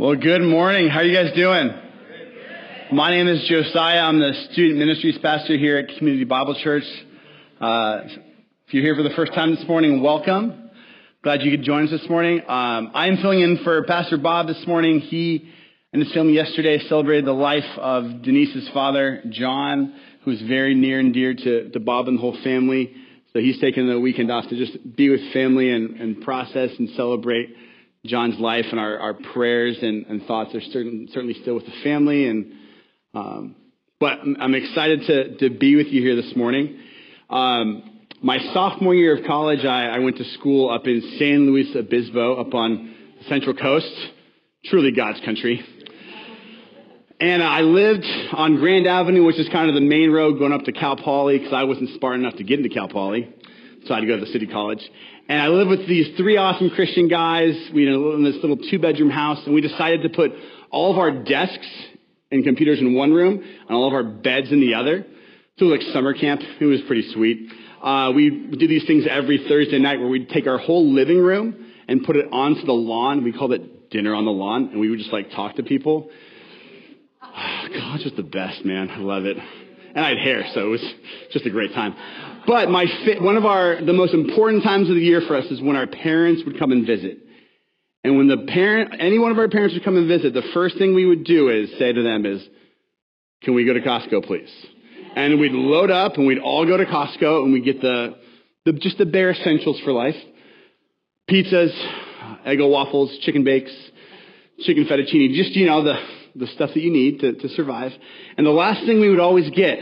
Well, good morning. How are you guys doing? My name is Josiah. I'm the student ministries pastor here at Community Bible Church. Uh, if you're here for the first time this morning, welcome. Glad you could join us this morning. Um, I'm filling in for Pastor Bob this morning. He and his family yesterday celebrated the life of Denise's father, John, who's very near and dear to, to Bob and the whole family. So he's taking the weekend off to just be with family and, and process and celebrate John's life, and our, our prayers and, and thoughts are certain, certainly still with the family. And um, but I'm excited to to be with you here this morning. Um, my sophomore year of college, I, I went to school up in San Luis Obispo, up on the Central Coast, truly God's country. And I lived on Grand Avenue, which is kind of the main road going up to Cal Poly, because I wasn't smart enough to get into Cal Poly, so I had to go to the city college. And I lived with these three awesome Christian guys. We lived in this little two bedroom house, and we decided to put all of our desks and computers in one room and all of our beds in the other. So it was like summer camp. It was pretty sweet. Uh, we do these things every Thursday night where we'd take our whole living room and put it onto the lawn. We called it dinner on the lawn, and we would just like talk to people. Oh, God, just the best, man. I love it. And I had hair, so it was just a great time. But my one of our the most important times of the year for us is when our parents would come and visit. And when the parent, any one of our parents would come and visit, the first thing we would do is say to them is, "Can we go to Costco, please?" And we'd load up and we'd all go to Costco and we'd get the, the just the bare essentials for life: pizzas, Eggo waffles, chicken bakes, chicken fettuccine, just you know the the stuff that you need to, to survive. And the last thing we would always get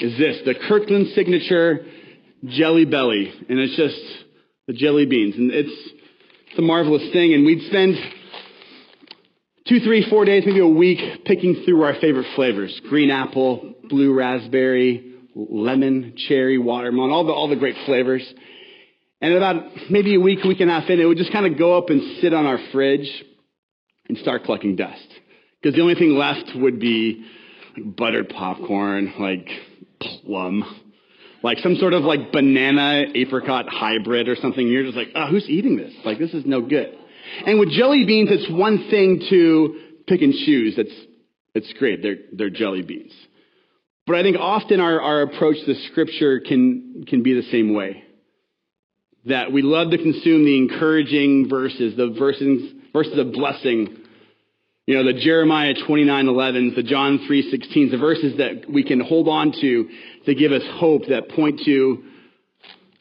is this the Kirkland signature jelly belly. And it's just the jelly beans. And it's, it's a marvelous thing. And we'd spend two, three, four days, maybe a week, picking through our favorite flavors green apple, blue raspberry, lemon, cherry, watermelon, all the, all the great flavors. And about maybe a week, week and a half in, it would just kind of go up and sit on our fridge and start collecting dust. Because the only thing left would be like buttered popcorn, like plum, like some sort of like banana apricot hybrid or something. You're just like, oh, who's eating this? Like, this is no good. And with jelly beans, it's one thing to pick and choose. That's, it's great. They're, they're jelly beans. But I think often our, our approach to scripture can, can be the same way. That we love to consume the encouraging verses, the verses, verses of blessing you know, the Jeremiah 29 11, the John 3 16, the verses that we can hold on to to give us hope that point to,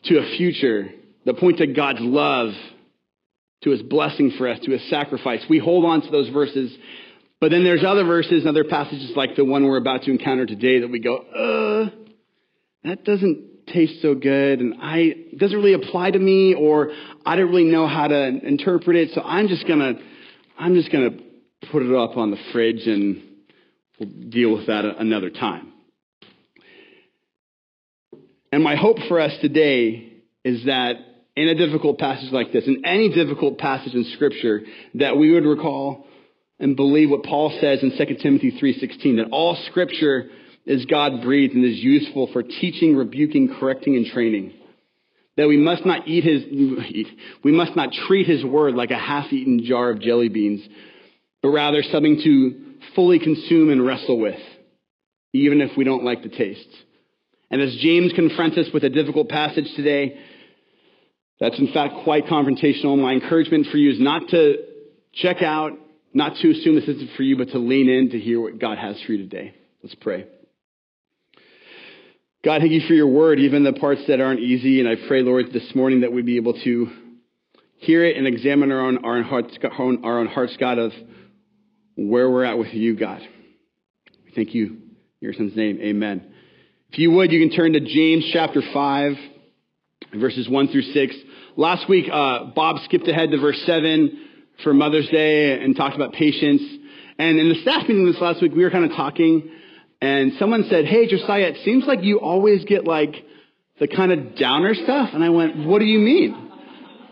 to a future, that point to God's love, to his blessing for us, to his sacrifice. We hold on to those verses. But then there's other verses and other passages like the one we're about to encounter today that we go, uh, that doesn't taste so good and I it doesn't really apply to me or I don't really know how to interpret it. So I'm just gonna I'm just gonna put it up on the fridge and we'll deal with that another time. And my hope for us today is that in a difficult passage like this, in any difficult passage in Scripture, that we would recall and believe what Paul says in 2 Timothy 3:16 that all scripture is God breathed and is useful for teaching, rebuking, correcting and training. That we must not eat his we must not treat his word like a half-eaten jar of jelly beans, but rather something to fully consume and wrestle with, even if we don't like the taste. And as James confronts us with a difficult passage today, that's in fact quite confrontational. My encouragement for you is not to check out, not to assume this isn't for you, but to lean in to hear what God has for you today. Let's pray. God, thank you for your word, even the parts that aren't easy. And I pray, Lord, this morning that we'd be able to hear it and examine our own, our own hearts, our own hearts, God, of where we're at with you, God. We thank you. In your son's name, amen. If you would, you can turn to James chapter 5, verses 1 through 6. Last week, uh, Bob skipped ahead to verse 7 for Mother's Day and talked about patience. And in the staff meeting this last week, we were kind of talking, and someone said, Hey, Josiah, it seems like you always get like the kind of downer stuff. And I went, What do you mean?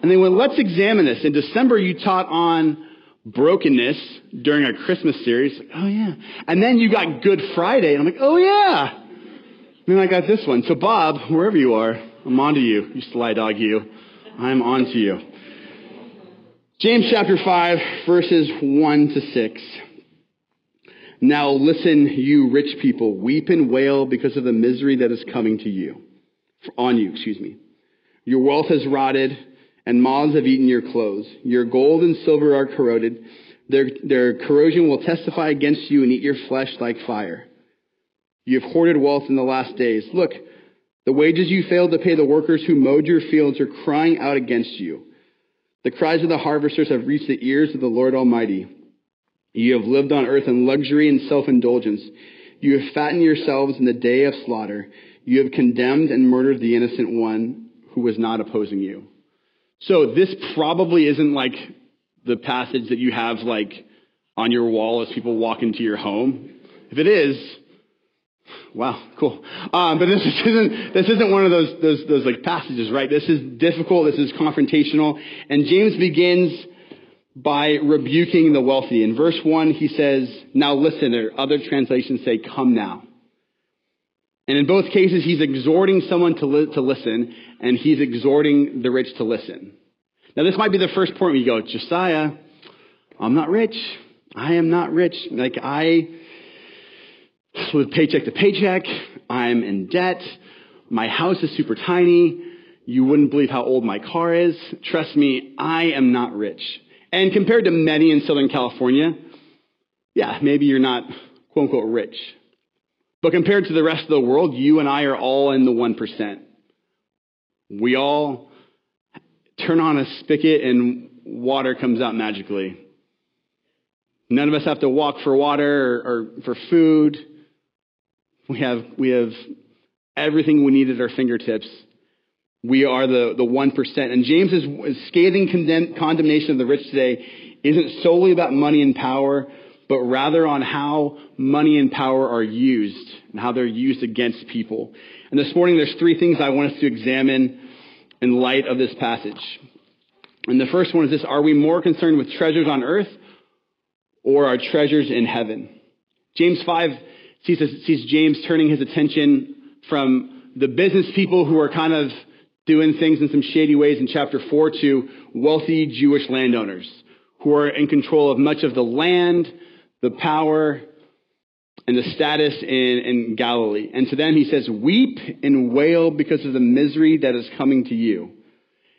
And they went, Let's examine this. In December, you taught on brokenness during our Christmas series. Oh, yeah. And then you got Good Friday. And I'm like, oh, yeah. And then I got this one. So, Bob, wherever you are, I'm on to you. You sly dog, you. I'm on to you. James chapter 5, verses 1 to 6. Now listen, you rich people, weep and wail because of the misery that is coming to you, on you, excuse me. Your wealth has rotted, and moths have eaten your clothes. Your gold and silver are corroded. Their, their corrosion will testify against you and eat your flesh like fire. You have hoarded wealth in the last days. Look, the wages you failed to pay the workers who mowed your fields are crying out against you. The cries of the harvesters have reached the ears of the Lord Almighty. You have lived on earth in luxury and self indulgence. You have fattened yourselves in the day of slaughter. You have condemned and murdered the innocent one who was not opposing you. So this probably isn't like the passage that you have like on your wall as people walk into your home. If it is, Wow, cool. Um, but this isn't this isn't one of those, those those like passages, right? This is difficult. This is confrontational, and James begins by rebuking the wealthy. In verse one, he says, "Now listen." Or other translations say, "Come now." And in both cases, he's exhorting someone to li- to listen, and he's exhorting the rich to listen. Now, this might be the first point where you go, Josiah, I'm not rich. I am not rich. Like I with paycheck to paycheck. I'm in debt. My house is super tiny. You wouldn't believe how old my car is. Trust me, I am not rich. And compared to many in Southern California, yeah, maybe you're not quote unquote rich. But compared to the rest of the world, you and I are all in the 1%. We all turn on a spigot and water comes out magically. None of us have to walk for water or, or for food. We have, we have everything we need at our fingertips. We are the, the 1%. And James's scathing condemn, condemnation of the rich today isn't solely about money and power, but rather on how money and power are used and how they're used against people. And this morning, there's three things I want us to examine in light of this passage. And the first one is this Are we more concerned with treasures on earth or our treasures in heaven? James 5 sees, sees James turning his attention from the business people who are kind of doing things in some shady ways in chapter 4 to wealthy Jewish landowners who are in control of much of the land, the power, and the status in, in Galilee. And to them he says, Weep and wail because of the misery that is coming to you.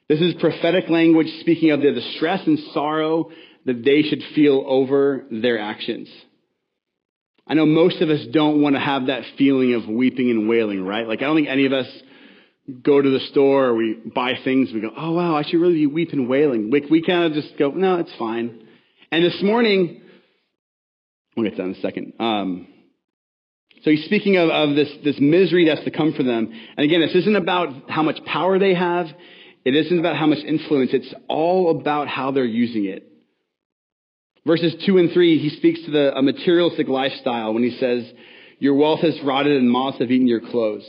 This is prophetic language speaking of the distress and sorrow that they should feel over their actions. I know most of us don't want to have that feeling of weeping and wailing, right? Like, I don't think any of us go to the store or we buy things, we go, oh, wow, I should really be weeping and wailing. We, we kind of just go, no, it's fine. And this morning, we'll get to that in a second. Um, so he's speaking of, of this, this misery that's to come for them. And again, this isn't about how much power they have. It isn't about how much influence. It's all about how they're using it. Verses 2 and 3, he speaks to the, a materialistic lifestyle when he says, Your wealth has rotted and moths have eaten your clothes.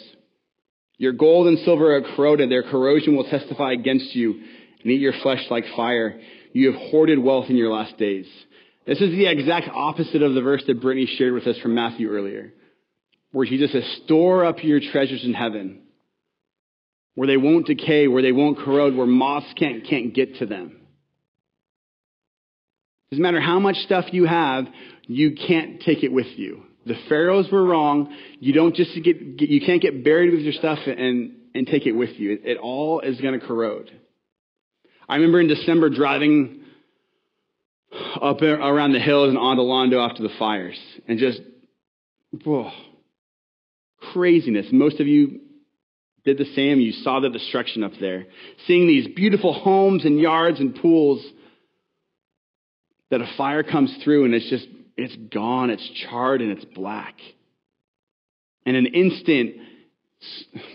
Your gold and silver are corroded. Their corrosion will testify against you and eat your flesh like fire. You have hoarded wealth in your last days. This is the exact opposite of the verse that Brittany shared with us from Matthew earlier, where Jesus says, Store up your treasures in heaven, where they won't decay, where they won't corrode, where moths can't, can't get to them. Doesn't matter how much stuff you have, you can't take it with you. The pharaohs were wrong. You don't just get, get you can't get buried with your stuff and and take it with you. It, it all is going to corrode. I remember in December driving up around the hills and onto Londo after the fires, and just whoa, craziness. Most of you did the same. You saw the destruction up there, seeing these beautiful homes and yards and pools that a fire comes through and it's just, it's gone, it's charred, and it's black. In an instant,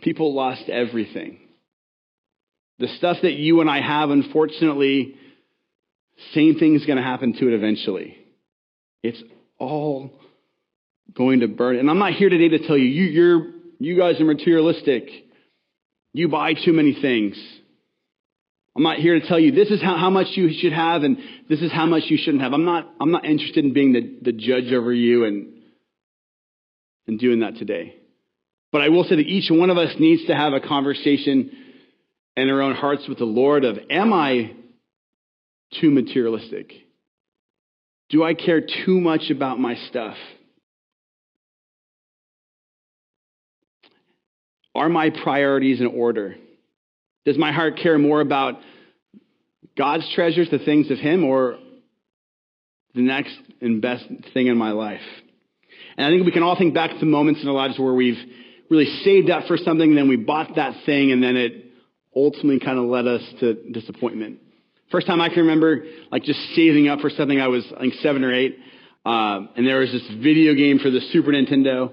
people lost everything. The stuff that you and I have, unfortunately, same thing's going to happen to it eventually. It's all going to burn. And I'm not here today to tell you, you, you're, you guys are materialistic. You buy too many things. I'm not here to tell you this is how, how much you should have and this is how much you shouldn't have. I'm not, I'm not interested in being the, the judge over you and, and doing that today. But I will say that each one of us needs to have a conversation in our own hearts with the Lord of, am I too materialistic? Do I care too much about my stuff? Are my priorities in order? Does my heart care more about God's treasures, the things of Him, or the next and best thing in my life? And I think we can all think back to moments in our lives where we've really saved up for something, and then we bought that thing, and then it ultimately kind of led us to disappointment. First time I can remember, like just saving up for something, I was I think seven or eight, um, and there was this video game for the Super Nintendo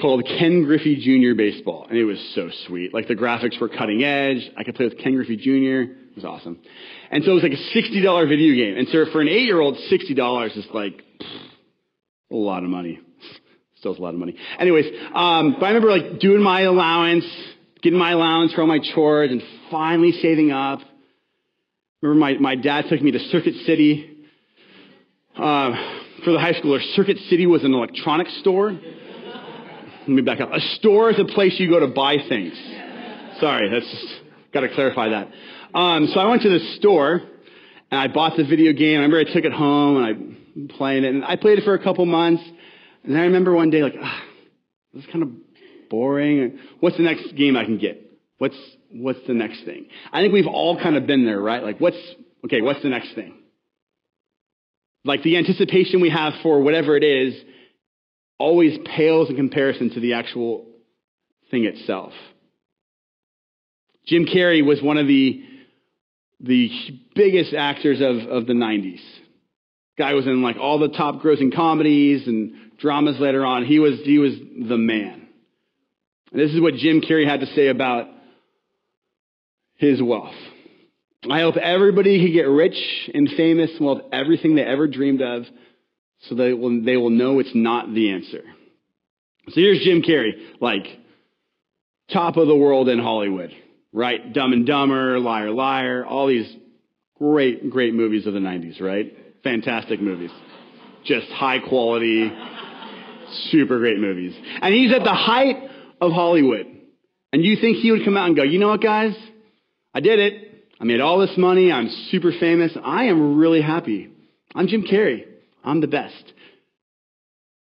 called Ken Griffey Jr. Baseball, and it was so sweet. Like the graphics were cutting edge. I could play with Ken Griffey Jr. It was awesome. And so it was like a sixty dollar video game, and so for an eight year old, sixty dollars is like pff, a lot of money. Still a lot of money. Anyways, um, but I remember like doing my allowance, getting my allowance for all my chores, and finally saving up. Remember, my, my dad took me to Circuit City uh, for the high schooler. Circuit City was an electronics store. Let me back up. A store is a place you go to buy things. Sorry, that's got to clarify that. Um, so I went to the store and I bought the video game. I remember I took it home and I played it, and I played it for a couple months. And I remember one day, like, ah, this is kind of boring. What's the next game I can get? What's what's the next thing? I think we've all kind of been there, right? Like, what's okay? What's the next thing? Like the anticipation we have for whatever it is always pales in comparison to the actual thing itself. Jim Carrey was one of the the biggest actors of, of the 90s. Guy was in like all the top grossing comedies and dramas later on. He was, he was the man. And this is what Jim Carrey had to say about his wealth. I hope everybody can get rich and famous and have everything they ever dreamed of so they will, they will know it's not the answer. So here's Jim Carrey, like top of the world in Hollywood, right? Dumb and Dumber, Liar, Liar, all these great, great movies of the 90s, right? Fantastic movies. Just high quality, super great movies. And he's at the height of Hollywood. And you think he would come out and go, you know what, guys? I did it. I made all this money. I'm super famous. I am really happy. I'm Jim Carrey. I'm the best.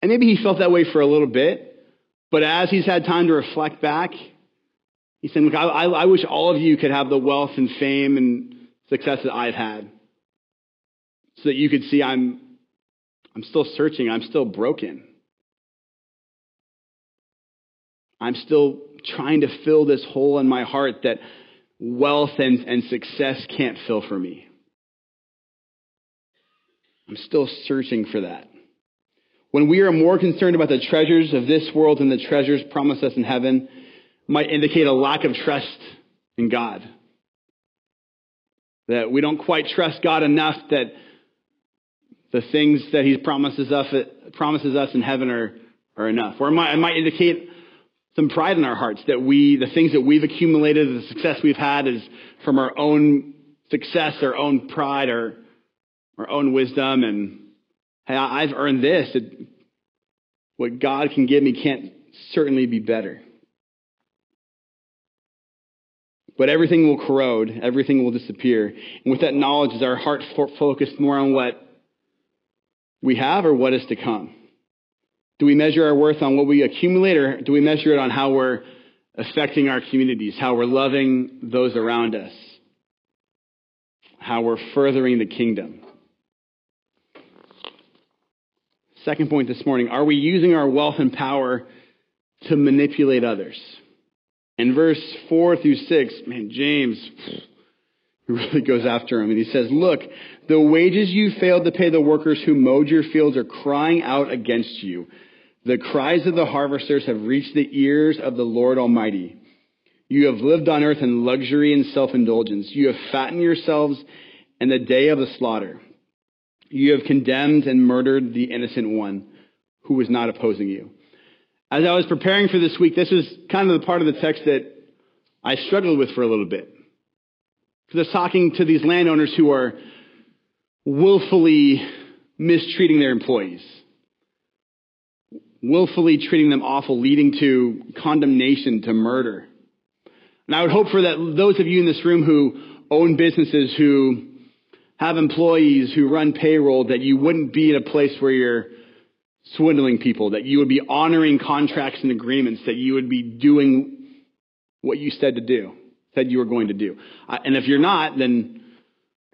And maybe he felt that way for a little bit, but as he's had time to reflect back, he said, Look, I, I wish all of you could have the wealth and fame and success that I've had so that you could see I'm, I'm still searching, I'm still broken. I'm still trying to fill this hole in my heart that wealth and, and success can't fill for me. I'm still searching for that. When we are more concerned about the treasures of this world than the treasures promised us in heaven, might indicate a lack of trust in God. That we don't quite trust God enough that the things that He promises us, promises us in heaven are, are enough. Or it might, it might indicate some pride in our hearts that we, the things that we've accumulated, the success we've had is from our own success, our own pride, our, our own wisdom. And hey, I've earned this. It, what God can give me can't certainly be better. But everything will corrode, everything will disappear. And with that knowledge, is our heart focused more on what we have or what is to come? Do we measure our worth on what we accumulate, or do we measure it on how we're affecting our communities, how we're loving those around us, how we're furthering the kingdom? Second point this morning are we using our wealth and power to manipulate others? In verse 4 through 6, man, James he really goes after him and he says, Look, the wages you failed to pay the workers who mowed your fields are crying out against you. The cries of the harvesters have reached the ears of the Lord Almighty. You have lived on earth in luxury and self indulgence. You have fattened yourselves in the day of the slaughter. You have condemned and murdered the innocent one who was not opposing you. As I was preparing for this week, this was kind of the part of the text that I struggled with for a little bit. It's talking to these landowners who are willfully mistreating their employees willfully treating them awful, leading to condemnation, to murder. And I would hope for that those of you in this room who own businesses, who have employees who run payroll, that you wouldn't be in a place where you're swindling people, that you would be honoring contracts and agreements, that you would be doing what you said to do, said you were going to do. And if you're not, then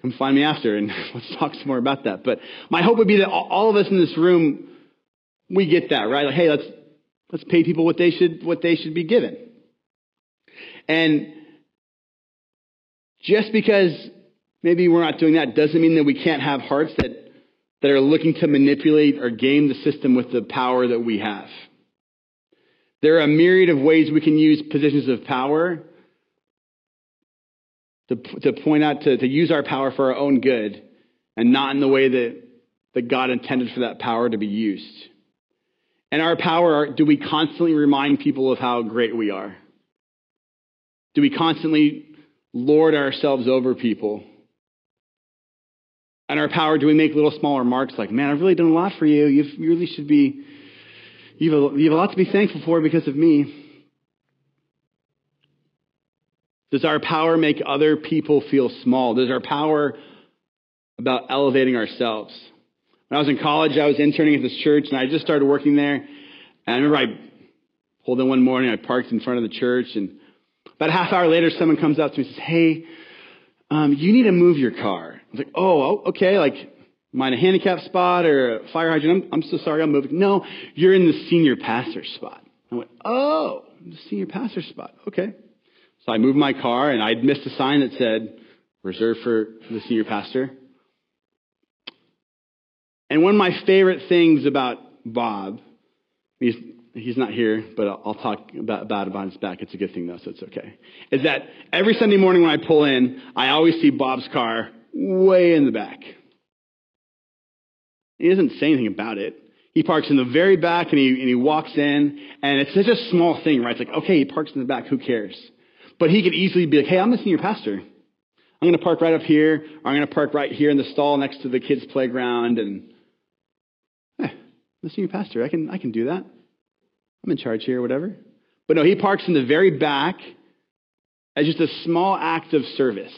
come find me after and let's talk some more about that. But my hope would be that all of us in this room, we get that, right? Like, hey, let's, let's pay people what they should, what they should be given. And just because maybe we're not doing that doesn't mean that we can't have hearts that, that are looking to manipulate or game the system with the power that we have. There are a myriad of ways we can use positions of power to, to point out, to, to use our power for our own good and not in the way that, that God intended for that power to be used. And our power, do we constantly remind people of how great we are? Do we constantly lord ourselves over people? And our power, do we make little small remarks like, man, I've really done a lot for you. You've, you really should be, you have, a, you have a lot to be thankful for because of me. Does our power make other people feel small? Does our power about elevating ourselves? When I was in college, I was interning at this church, and I just started working there. And I remember I pulled in one morning, I parked in front of the church, and about a half hour later, someone comes up to me and says, Hey, um, you need to move your car. I was like, Oh, okay. Like, am I in a handicap spot or a fire hydrant? I'm, I'm so sorry, I'm moving. No, you're in the senior pastor spot. I went, Oh, the senior pastor spot. Okay. So I moved my car, and I'd missed a sign that said, reserved for the senior pastor. And one of my favorite things about Bob, he's, he's not here, but I'll, I'll talk about, about it behind his back. It's a good thing, though, so it's okay. Is that every Sunday morning when I pull in, I always see Bob's car way in the back. He doesn't say anything about it. He parks in the very back and he, and he walks in, and it's such a small thing, right? It's like, okay, he parks in the back, who cares? But he could easily be like, hey, I'm the senior pastor. I'm going to park right up here, or I'm going to park right here in the stall next to the kids' playground, and eh, I'm the senior pastor. I can, I can do that. I'm in charge here, whatever. But no, he parks in the very back as just a small act of service,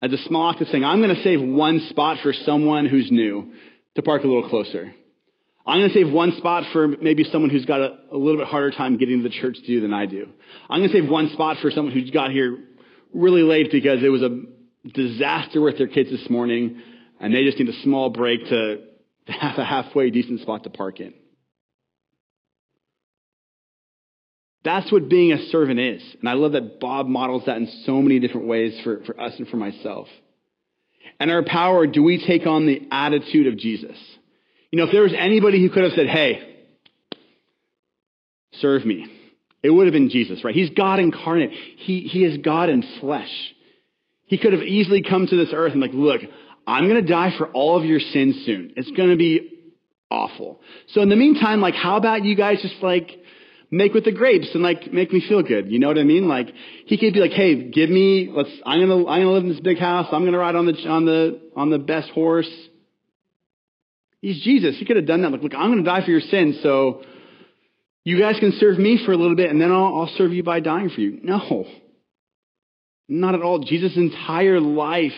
as a small act of saying, I'm going to save one spot for someone who's new to park a little closer. I'm going to save one spot for maybe someone who's got a, a, little bit harder time getting to the church to do than I do. I'm going to save one spot for someone who's got here really late because it was a disaster with their kids this morning and they just need a small break to, to have a halfway decent spot to park in. That's what being a servant is. And I love that Bob models that in so many different ways for, for us and for myself. And our power, do we take on the attitude of Jesus? You know, if there was anybody who could have said, hey, serve me, it would have been Jesus, right? He's God incarnate. He, he is God in flesh. He could have easily come to this earth and like, look, I'm going to die for all of your sins soon. It's going to be awful. So in the meantime, like, how about you guys just like make with the grapes and like make me feel good? You know what I mean? Like, he could be like, hey, give me, let's, I'm going to, I'm going to live in this big house. I'm going to ride on the, on the, on the best horse. He's Jesus. He could have done that. Like, look, I'm going to die for your sins, so you guys can serve me for a little bit, and then I'll, I'll serve you by dying for you. No, not at all. Jesus' entire life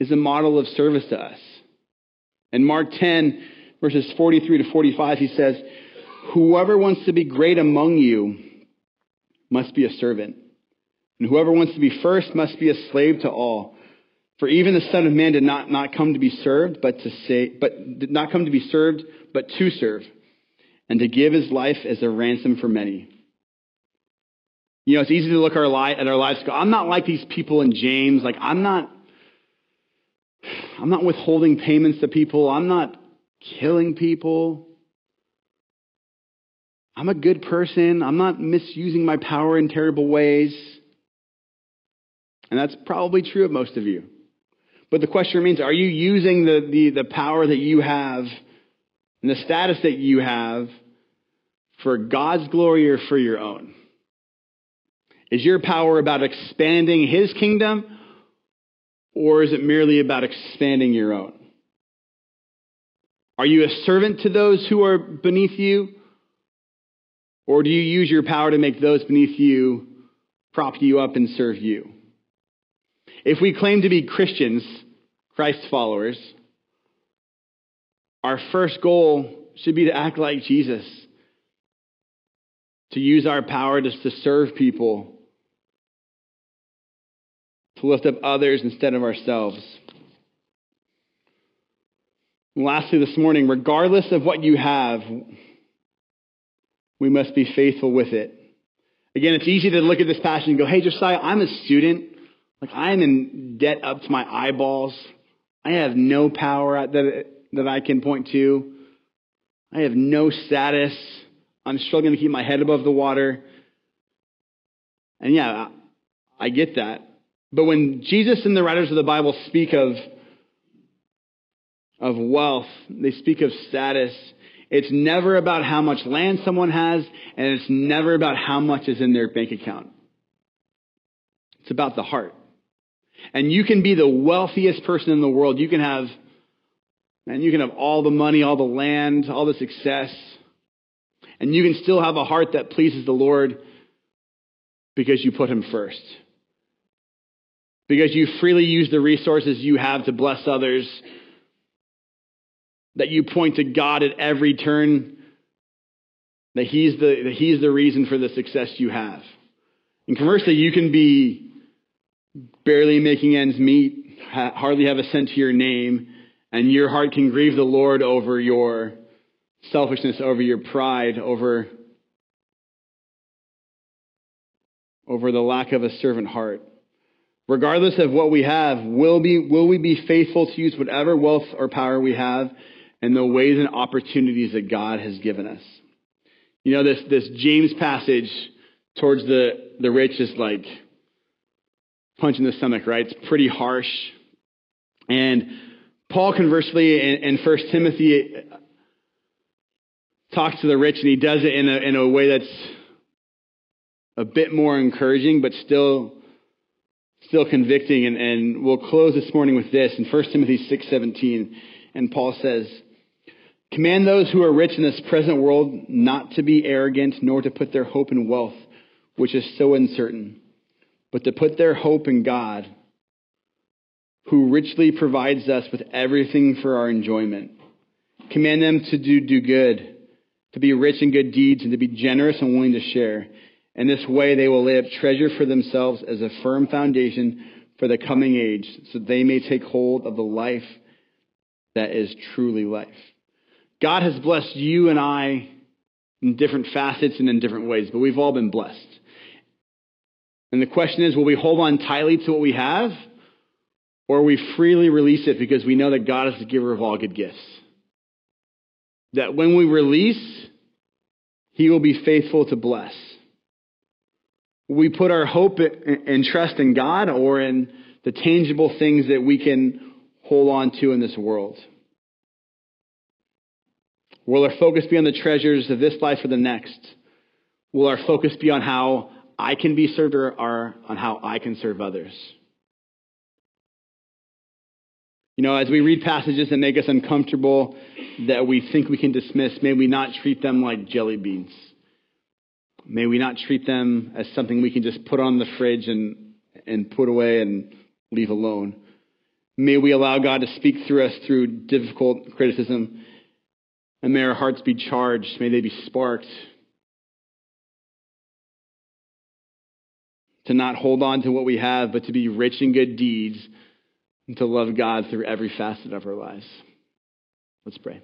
is a model of service to us. In Mark 10, verses 43 to 45, he says, Whoever wants to be great among you must be a servant, and whoever wants to be first must be a slave to all. For even the Son of Man did not, not come to be served, but to say, but did not come to be served, but to serve, and to give his life as a ransom for many. You know, it's easy to look our at our lives go, I'm not like these people in James. Like, I'm not, I'm not withholding payments to people. I'm not killing people. I'm a good person. I'm not misusing my power in terrible ways. And that's probably true of most of you. But the question remains are you using the, the, the power that you have and the status that you have for God's glory or for your own? Is your power about expanding His kingdom or is it merely about expanding your own? Are you a servant to those who are beneath you? Or do you use your power to make those beneath you prop you up and serve you? If we claim to be Christians, Christ followers, our first goal should be to act like Jesus, to use our power just to serve people, to lift up others instead of ourselves. And lastly, this morning, regardless of what you have, we must be faithful with it. Again, it's easy to look at this passage and go, hey, Josiah, I'm a student. Like, I am in debt up to my eyeballs. I have no power that, that I can point to. I have no status. I'm struggling to keep my head above the water. And yeah, I get that. But when Jesus and the writers of the Bible speak of, of wealth, they speak of status, it's never about how much land someone has, and it's never about how much is in their bank account. It's about the heart. And you can be the wealthiest person in the world. You can have, and you can have all the money, all the land, all the success, and you can still have a heart that pleases the Lord because you put Him first. Because you freely use the resources you have to bless others that you point to God at every turn, that He's the, that he's the reason for the success you have. And conversely, you can be barely making ends meet, hardly have a cent to your name, and your heart can grieve the Lord over your selfishness, over your pride, over, over the lack of a servant heart. Regardless of what we have, will, be, will we be faithful to use whatever wealth or power we have and the ways and opportunities that God has given us. You know, this, this James passage towards the, the rich is like punch in the stomach, right? It's pretty harsh. And Paul, conversely, in, in 1 Timothy, talks to the rich, and he does it in a, in a way that's a bit more encouraging, but still still convicting. And, and we'll close this morning with this in 1 Timothy 6.17. And Paul says, Command those who are rich in this present world not to be arrogant, nor to put their hope in wealth, which is so uncertain, but to put their hope in God, who richly provides us with everything for our enjoyment. Command them to do, do good, to be rich in good deeds, and to be generous and willing to share. In this way, they will lay up treasure for themselves as a firm foundation for the coming age, so they may take hold of the life that is truly life. God has blessed you and I in different facets and in different ways, but we've all been blessed. And the question is will we hold on tightly to what we have, or we freely release it because we know that God is the giver of all good gifts? That when we release, He will be faithful to bless. We put our hope and trust in God or in the tangible things that we can hold on to in this world. Will our focus be on the treasures of this life or the next? Will our focus be on how I can be served or on how I can serve others? You know, as we read passages that make us uncomfortable, that we think we can dismiss, may we not treat them like jelly beans. May we not treat them as something we can just put on the fridge and, and put away and leave alone. May we allow God to speak through us through difficult criticism and may our hearts be charged. May they be sparked. To not hold on to what we have, but to be rich in good deeds and to love God through every facet of our lives. Let's pray.